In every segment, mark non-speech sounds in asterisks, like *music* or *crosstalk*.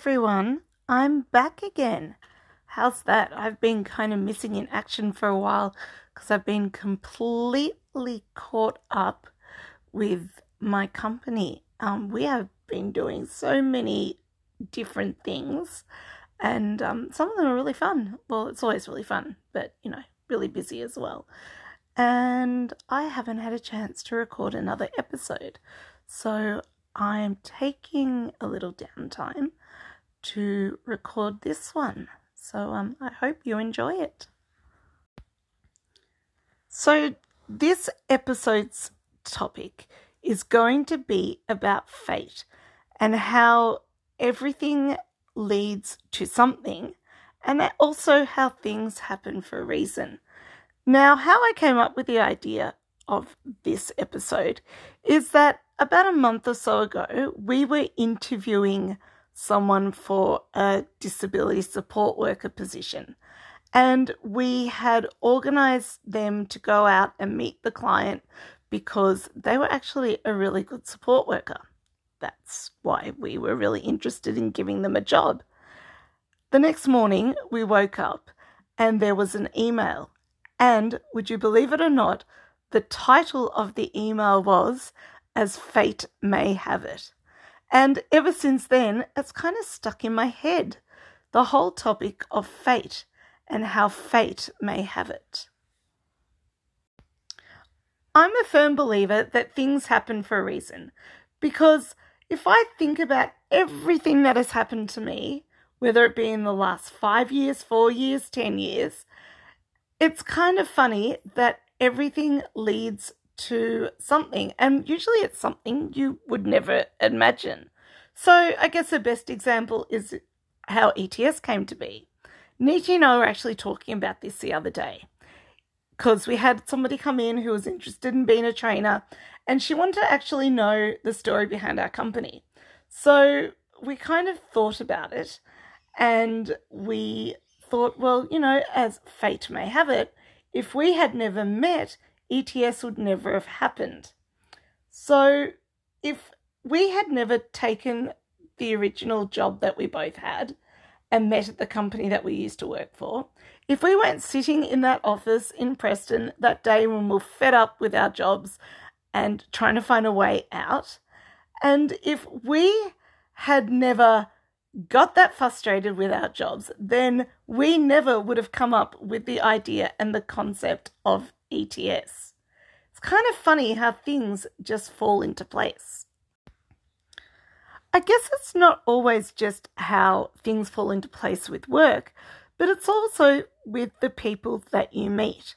everyone. I'm back again. How's that? I've been kind of missing in action for a while because I've been completely caught up with my company. Um, we have been doing so many different things, and um, some of them are really fun. Well, it's always really fun, but you know, really busy as well. And I haven't had a chance to record another episode, so I'm taking a little downtime to record this one. So um, I hope you enjoy it. So, this episode's topic is going to be about fate and how everything leads to something, and also how things happen for a reason. Now, how I came up with the idea of this episode is that about a month or so ago, we were interviewing someone for a disability support worker position. And we had organized them to go out and meet the client because they were actually a really good support worker. That's why we were really interested in giving them a job. The next morning, we woke up and there was an email. And would you believe it or not, the title of the email was As Fate May Have It. And ever since then, it's kind of stuck in my head the whole topic of fate and how fate may have it. I'm a firm believer that things happen for a reason because if I think about everything that has happened to me, whether it be in the last five years, four years, ten years, it's kind of funny that everything leads to something, and usually it's something you would never imagine. So, I guess the best example is how ETS came to be. Niti and I were actually talking about this the other day because we had somebody come in who was interested in being a trainer and she wanted to actually know the story behind our company. So, we kind of thought about it and we thought, well, you know, as fate may have it, if we had never met, ETS would never have happened. So, if we had never taken the original job that we both had and met at the company that we used to work for, if we weren't sitting in that office in Preston that day when we we're fed up with our jobs and trying to find a way out, and if we had never got that frustrated with our jobs, then we never would have come up with the idea and the concept of ETS. It's kind of funny how things just fall into place. I guess it's not always just how things fall into place with work, but it's also with the people that you meet.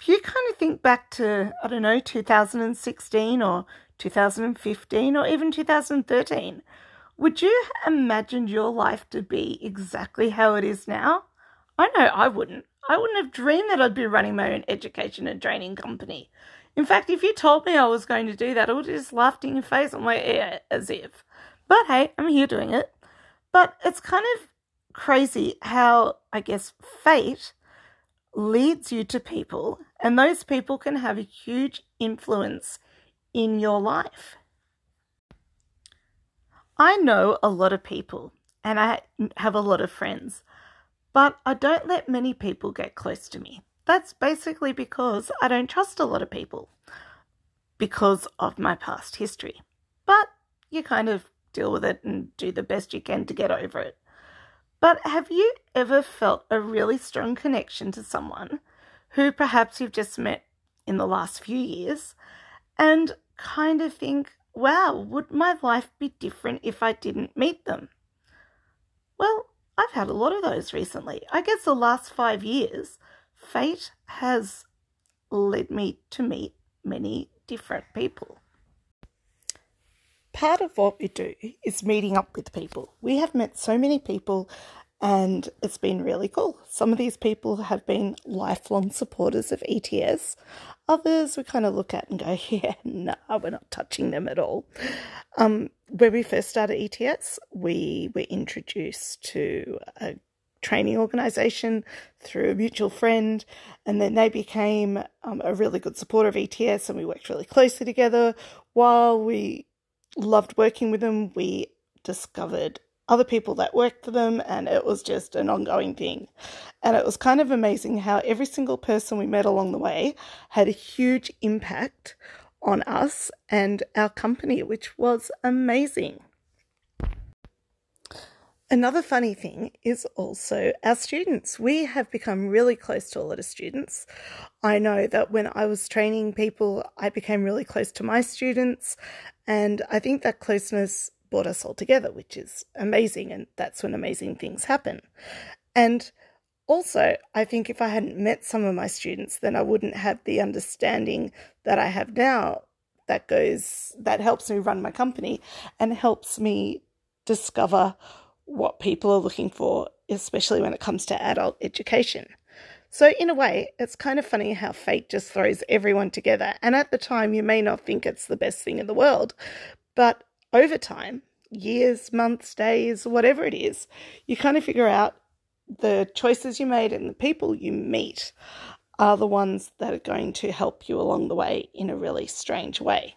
If you kind of think back to, I don't know, 2016 or 2015 or even 2013, would you imagine your life to be exactly how it is now? I know I wouldn't. I wouldn't have dreamed that I'd be running my own education and training company. In fact, if you told me I was going to do that, I would have just laughed in your face on my ear as if. But hey, I'm here doing it. But it's kind of crazy how, I guess, fate leads you to people, and those people can have a huge influence in your life. I know a lot of people and I have a lot of friends, but I don't let many people get close to me. That's basically because I don't trust a lot of people because of my past history. But you kind of deal with it and do the best you can to get over it. But have you ever felt a really strong connection to someone who perhaps you've just met in the last few years and kind of think, wow, would my life be different if I didn't meet them? Well, I've had a lot of those recently. I guess the last five years, fate has led me to meet many different people. Part of what we do is meeting up with people. We have met so many people and it's been really cool. Some of these people have been lifelong supporters of ETS. Others we kind of look at and go, *laughs* yeah, no, we're not touching them at all. Um, when we first started ETS, we were introduced to a training organisation through a mutual friend, and then they became um, a really good supporter of ETS, and we worked really closely together. While we loved working with them, we discovered other people that worked for them, and it was just an ongoing thing. And it was kind of amazing how every single person we met along the way had a huge impact on us and our company, which was amazing. Another funny thing is also our students. We have become really close to a lot of students. I know that when I was training people, I became really close to my students, and I think that closeness brought us all together, which is amazing, and that's when amazing things happen. And also, I think if I hadn't met some of my students, then I wouldn't have the understanding that I have now that goes that helps me run my company and helps me discover what people are looking for, especially when it comes to adult education. So, in a way, it's kind of funny how fate just throws everyone together. And at the time, you may not think it's the best thing in the world, but over time, years, months, days, whatever it is, you kind of figure out the choices you made and the people you meet are the ones that are going to help you along the way in a really strange way.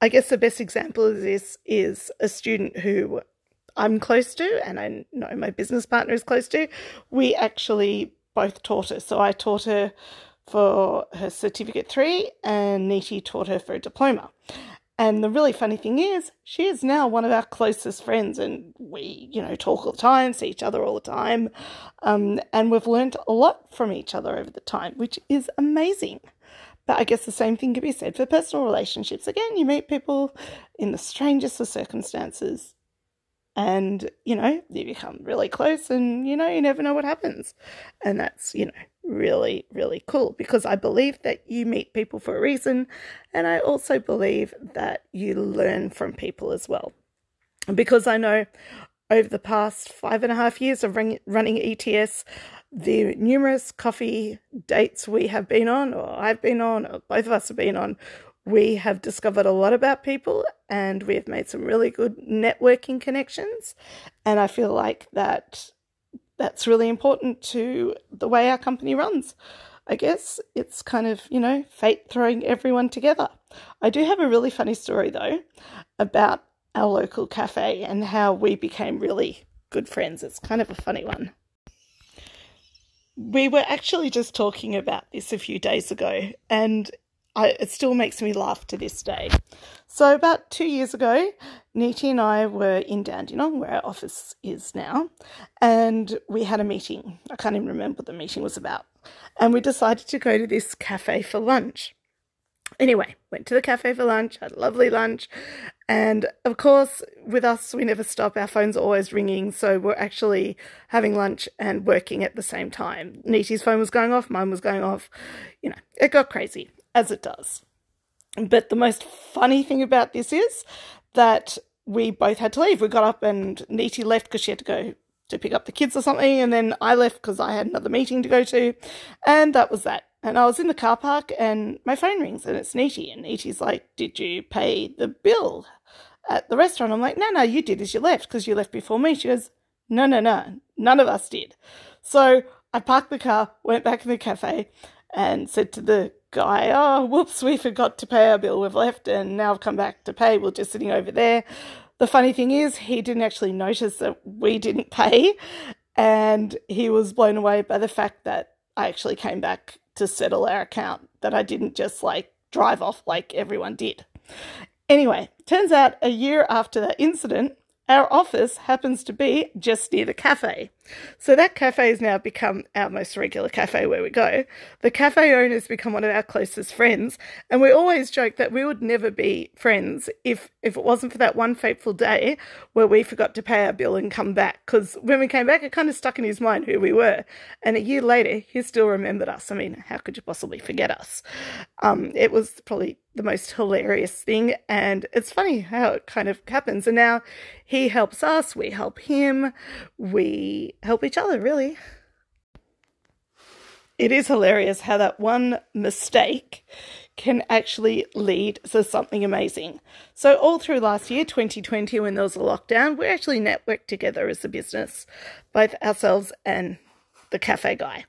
I guess the best example of this is a student who I'm close to, and I know my business partner is close to, we actually both taught her. So I taught her for her certificate three, and Niti taught her for a diploma. And the really funny thing is, she is now one of our closest friends, and we, you know, talk all the time, see each other all the time, um, and we've learned a lot from each other over the time, which is amazing. But I guess the same thing can be said for personal relationships. Again, you meet people in the strangest of circumstances, and you know you become really close and you know you never know what happens and that's you know really really cool because i believe that you meet people for a reason and i also believe that you learn from people as well because i know over the past five and a half years of running ets the numerous coffee dates we have been on or i've been on or both of us have been on we have discovered a lot about people and we have made some really good networking connections. And I feel like that that's really important to the way our company runs. I guess it's kind of, you know, fate throwing everyone together. I do have a really funny story though about our local cafe and how we became really good friends. It's kind of a funny one. We were actually just talking about this a few days ago, and I, it still makes me laugh to this day. So, about two years ago, Niti and I were in Dandenong, where our office is now, and we had a meeting. I can't even remember what the meeting was about. And we decided to go to this cafe for lunch. Anyway, went to the cafe for lunch, had a lovely lunch, and of course, with us, we never stop. Our phones are always ringing, so we're actually having lunch and working at the same time. Niti's phone was going off, mine was going off. You know, it got crazy as it does. But the most funny thing about this is that we both had to leave. We got up and Niti left because she had to go to pick up the kids or something, and then I left because I had another meeting to go to, and that was that. And I was in the car park and my phone rings and it's Niti, and Niti's like, Did you pay the bill at the restaurant? I'm like, No, no, you did as you left because you left before me. She goes, No, no, no, none of us did. So I parked the car, went back in the cafe, and said to the guy, oh, whoops, we forgot to pay our bill. We've left and now I've come back to pay. We're just sitting over there. The funny thing is, he didn't actually notice that we didn't pay. And he was blown away by the fact that I actually came back to settle our account, that I didn't just like drive off like everyone did. Anyway, turns out a year after that incident, our office happens to be just near the cafe. So that cafe has now become our most regular cafe where we go. The cafe owner has become one of our closest friends, and we always joke that we would never be friends if if it wasn't for that one fateful day where we forgot to pay our bill and come back. Because when we came back, it kind of stuck in his mind who we were, and a year later, he still remembered us. I mean, how could you possibly forget us? Um, it was probably the most hilarious thing. And it's funny how it kind of happens. And now he helps us, we help him, we help each other, really. It is hilarious how that one mistake can actually lead to something amazing. So, all through last year, 2020, when there was a lockdown, we actually networked together as a business, both ourselves and the cafe guy.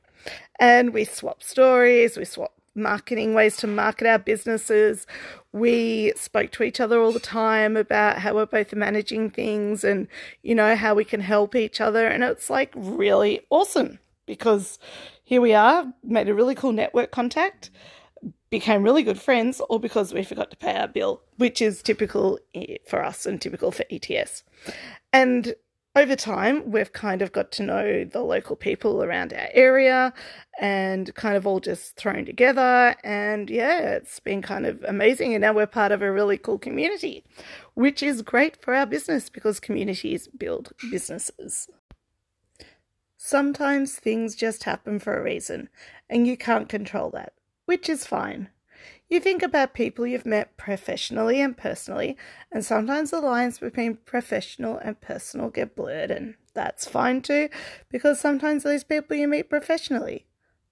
And we swapped stories, we swapped marketing ways to market our businesses. We spoke to each other all the time about how we're both managing things and, you know, how we can help each other. And it's like really awesome because here we are, made a really cool network contact, became really good friends, all because we forgot to pay our bill, which is typical for us and typical for ETS. And over time, we've kind of got to know the local people around our area and kind of all just thrown together. And yeah, it's been kind of amazing. And now we're part of a really cool community, which is great for our business because communities build businesses. Sometimes things just happen for a reason, and you can't control that, which is fine. You think about people you've met professionally and personally, and sometimes the lines between professional and personal get blurred, and that's fine too, because sometimes those people you meet professionally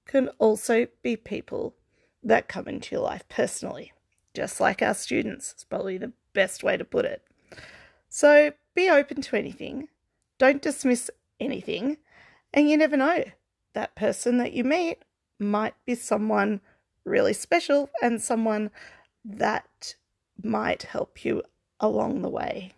can also be people that come into your life personally, just like our students. It's probably the best way to put it. So be open to anything, don't dismiss anything, and you never know, that person that you meet might be someone really special and someone that might help you along the way.